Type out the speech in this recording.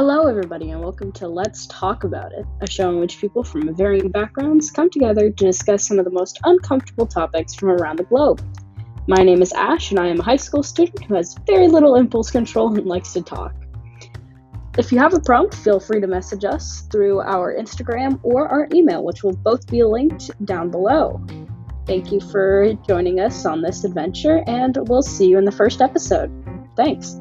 Hello, everybody, and welcome to Let's Talk About It, a show in which people from varying backgrounds come together to discuss some of the most uncomfortable topics from around the globe. My name is Ash, and I am a high school student who has very little impulse control and likes to talk. If you have a prompt, feel free to message us through our Instagram or our email, which will both be linked down below. Thank you for joining us on this adventure, and we'll see you in the first episode. Thanks.